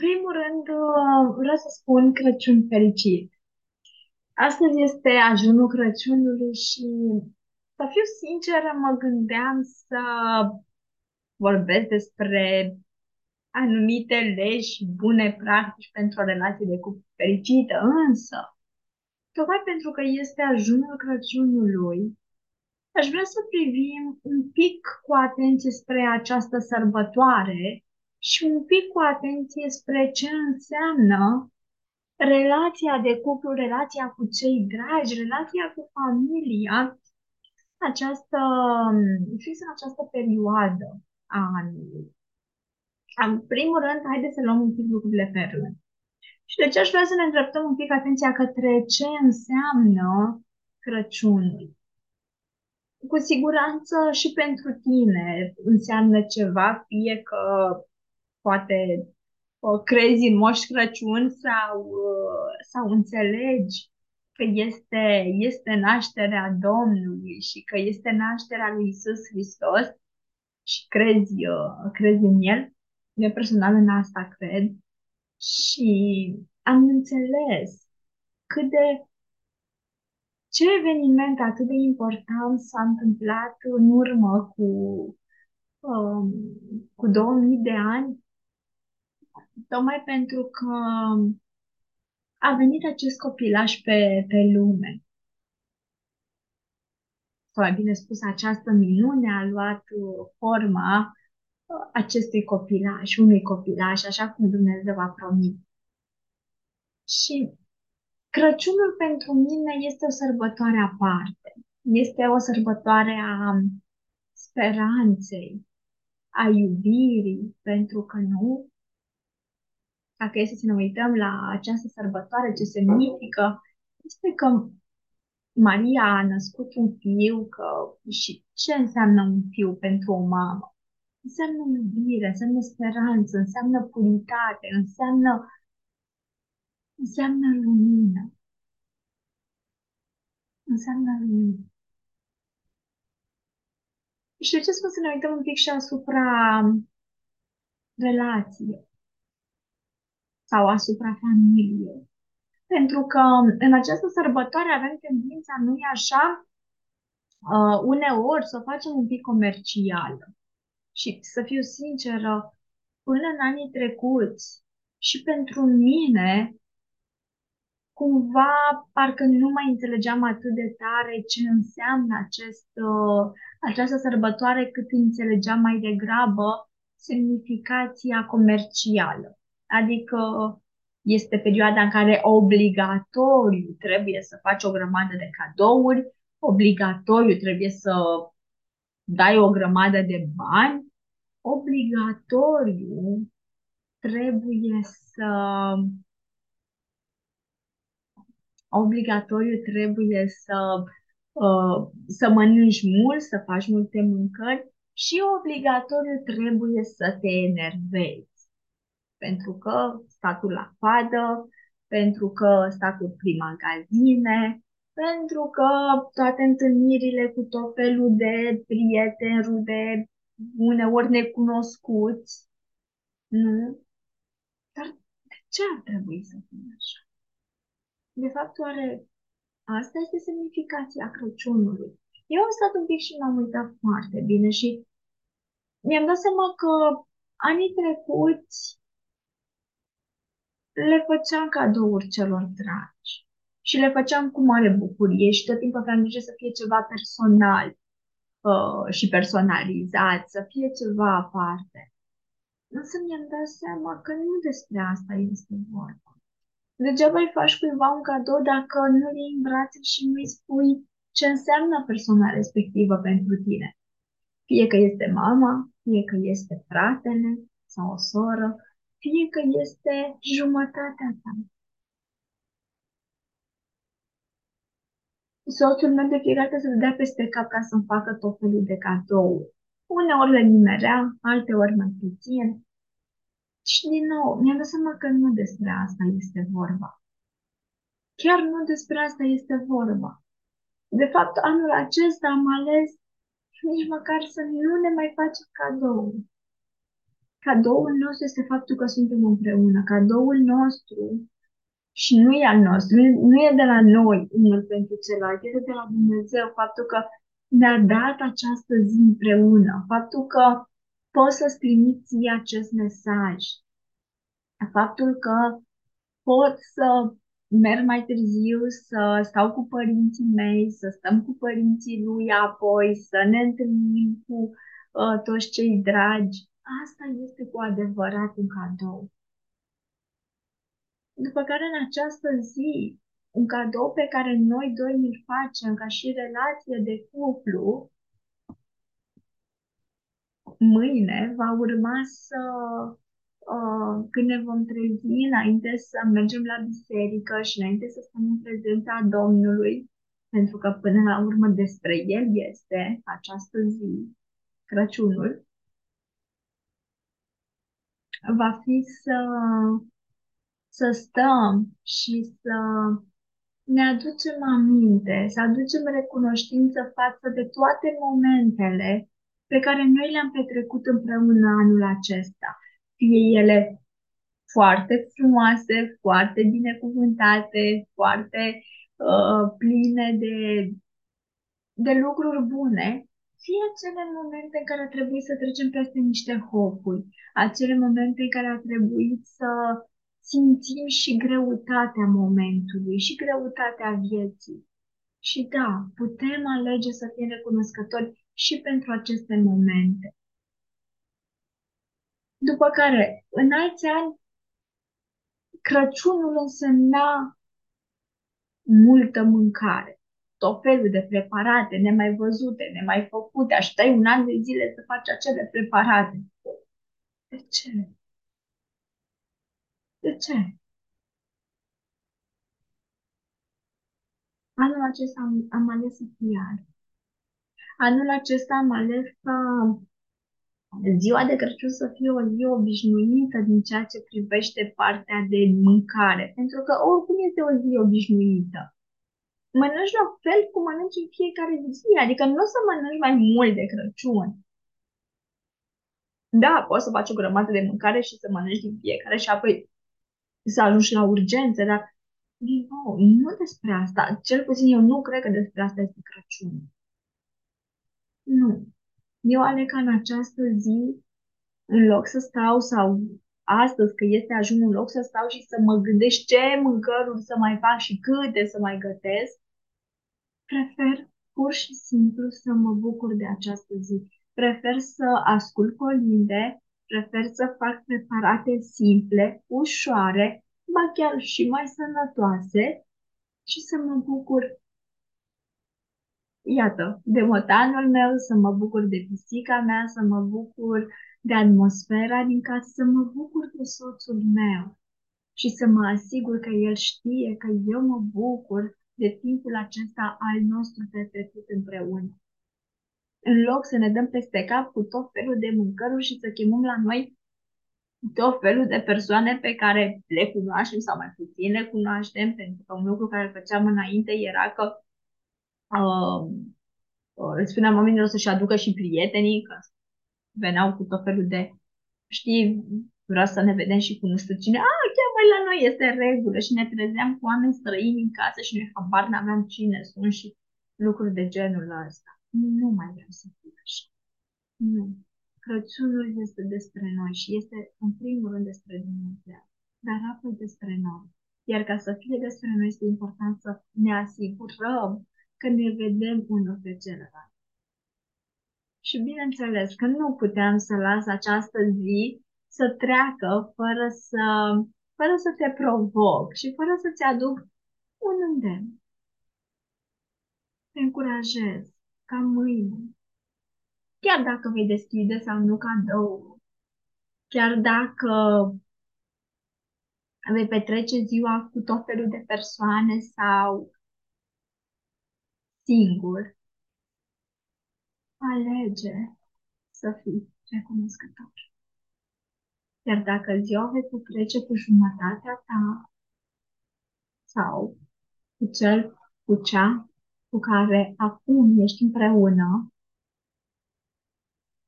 primul rând, uh, vreau să spun Crăciun fericit. Astăzi este ajunul Crăciunului și, să fiu sinceră, mă gândeam să vorbesc despre anumite legi și bune practici pentru o relație de cuplu fericită, însă, tocmai pentru că este ajunul Crăciunului, aș vrea să privim un pic cu atenție spre această sărbătoare și un pic cu atenție spre ce înseamnă relația de cuplu, relația cu cei dragi, relația cu familia, această, fix în această perioadă a anului. În primul rând, haideți să luăm un pic lucrurile pe rând. Și de ce aș vrea să ne îndreptăm un pic atenția către ce înseamnă Crăciunul. Cu siguranță și pentru tine înseamnă ceva, fie că poate o crezi în Moș Crăciun sau, uh, sau înțelegi că este, este nașterea Domnului și că este nașterea lui Isus Hristos și crezi, uh, crezi în El. Eu personal în asta cred și am înțeles cât de ce eveniment atât de important s-a întâmplat în urmă cu, um, cu 2000 de ani tocmai pentru că a venit acest copilaș pe, pe lume. Sau mai bine spus, această minune a luat forma acestui copilaș, unui copilaș, așa cum Dumnezeu a promis. Și Crăciunul pentru mine este o sărbătoare aparte. Este o sărbătoare a speranței, a iubirii, pentru că nu dacă este să ne uităm la această sărbătoare, ce semnifică, este că Maria a născut un fiu că, și ce înseamnă un fiu pentru o mamă? Înseamnă iubire, înseamnă speranță, înseamnă puritate, înseamnă, înseamnă lumină. Înseamnă lumină. Și de ce spun să ne uităm un pic și asupra relației? Sau asupra familiei. Pentru că în această sărbătoare avem tendința, nu e așa, uh, uneori să o facem un pic comercială. Și să fiu sinceră, până în anii trecuți și pentru mine, cumva parcă nu mai înțelegeam atât de tare ce înseamnă acest, uh, această sărbătoare cât înțelegeam mai degrabă semnificația comercială. Adică este perioada în care obligatoriu trebuie să faci o grămadă de cadouri, obligatoriu trebuie să dai o grămadă de bani, obligatoriu trebuie să obligatoriu trebuie să, uh, să mănânci mult, să faci multe mâncări și obligatoriu trebuie să te enervezi pentru că statul la coadă, pentru că statul prin magazine, pentru că toate întâlnirile cu tot felul de prieteni, rude, uneori necunoscuți, nu? Dar de ce ar trebui să fie așa? De fapt, oare asta este semnificația Crăciunului? Eu am stat un pic și m-am uitat foarte bine și mi-am dat seama că anii trecuți le făceam cadouri celor dragi și le făceam cu mare bucurie și tot timpul aveam grijă să fie ceva personal uh, și personalizat, să fie ceva aparte. Însă mi-am dat seama că nu despre asta este vorba. Degeaba îi faci cuiva un cadou dacă nu îi iei în brațe și nu îi spui ce înseamnă persoana respectivă pentru tine. Fie că este mama, fie că este fratele sau o soră, fie că este jumătatea ta. Soțul meu de fiecare dată se dea peste cap ca să-mi facă tot felul de cadouri. Uneori le nimerea, alteori mai puțin. Și din nou, mi-am dat seama că nu despre asta este vorba. Chiar nu despre asta este vorba. De fapt, anul acesta am ales nici măcar să nu ne mai facem cadouri Cadoul nostru este faptul că suntem împreună. Cadoul nostru și nu e al nostru, nu e de la noi unul pentru celălalt, este de la Dumnezeu. Faptul că ne-a dat această zi împreună, faptul că poți să-ți trimiți acest mesaj, faptul că pot să merg mai târziu, să stau cu părinții mei, să stăm cu părinții lui apoi, să ne întâlnim cu uh, toți cei dragi. Asta este cu adevărat un cadou. După care în această zi, un cadou pe care noi doi îl facem ca și relație de cuplu, mâine va urma să, uh, când ne vom trezi, înainte să mergem la biserică și înainte să stăm în prezența Domnului, pentru că până la urmă despre El este această zi, Crăciunul, va fi să, să stăm și să ne aducem aminte, să aducem recunoștință față de toate momentele pe care noi le-am petrecut împreună anul acesta. Fie ele foarte frumoase, foarte binecuvântate, foarte uh, pline de, de lucruri bune, fie acele momente în care a trebuit să trecem peste niște hopuri, acele momente în care a trebuit să simțim și greutatea momentului și greutatea vieții. Și da, putem alege să fim recunoscători și pentru aceste momente. După care, în alți ani, Crăciunul însemna multă mâncare, tot felul de preparate nemai văzute, nemai făcute, așteptai un an de zile să faci acele preparate. De ce? De ce? Anul acesta am, am ales să fie alt. Anul acesta am ales ca ziua de Crăciun să fie o zi obișnuită din ceea ce privește partea de mâncare, pentru că oricum este o zi obișnuită. Mănânci la fel cum mănânci în fiecare zi, adică nu o să mănânci mai mult de Crăciun. Da, poți să faci o grămadă de mâncare și să mănânci din fiecare și apoi să ajungi la urgențe, dar din nou, nu despre asta. Cel puțin eu nu cred că despre asta este Crăciun. Nu. Eu aleg ca în această zi, în loc să stau sau astăzi că este ajun în loc să stau și să mă gândesc ce mâncăruri să mai fac și câte să mai gătesc, prefer pur și simplu să mă bucur de această zi. Prefer să ascult colinde, prefer să fac preparate simple, ușoare, ba chiar și mai sănătoase și să mă bucur iată, de motanul meu, să mă bucur de pisica mea, să mă bucur de atmosfera din casă, să mă bucur de soțul meu și să mă asigur că el știe că eu mă bucur de timpul acesta al nostru petrecut împreună. În loc să ne dăm peste cap cu tot felul de mâncăruri și să chemăm la noi tot felul de persoane pe care le cunoaștem sau mai puțin le cunoaștem, pentru că un lucru care îl făceam înainte era că uh, uh, spuneam oamenilor să-și aducă și prietenii, că veneau cu tot felul de, știi, vreau să ne vedem și cu nu știu cine, a, chiar mai la noi este în regulă și ne trezeam cu oameni străini în casă și noi habar n-aveam cine sunt și lucruri de genul ăsta. Nu mai vreau să fiu așa. Nu. Crăciunul este despre noi și este în primul rând despre Dumnezeu, dar apoi despre noi. Iar ca să fie despre noi este important să ne asigurăm că ne vedem unul pe celălalt. Și bineînțeles că nu puteam să las această zi să treacă fără să, fără să te provoc și fără să-ți aduc un îndemn. Te încurajez ca mâine, chiar dacă vei deschide sau nu cadou, chiar dacă vei petrece ziua cu tot felul de persoane sau singur, alege să fii recunoscător. Iar dacă ziua vei petrece cu jumătatea ta sau cu cel, cu cea cu care acum ești împreună,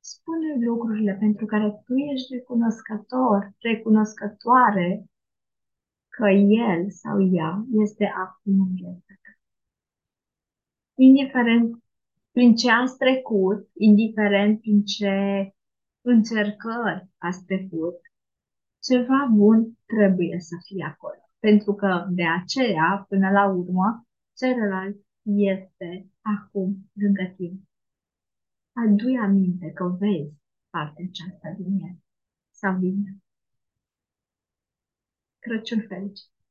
spune lucrurile pentru care tu ești recunoscător, recunoscătoare că el sau ea este acum în viața ta. Indiferent prin ce ați trecut, indiferent prin ce încercări ați trecut, ceva bun trebuie să fie acolo. Pentru că de aceea, până la urmă, celălalt este acum lângă tine. Adu-i aminte că vezi partea aceasta din el sau din el. Crăciun fericit!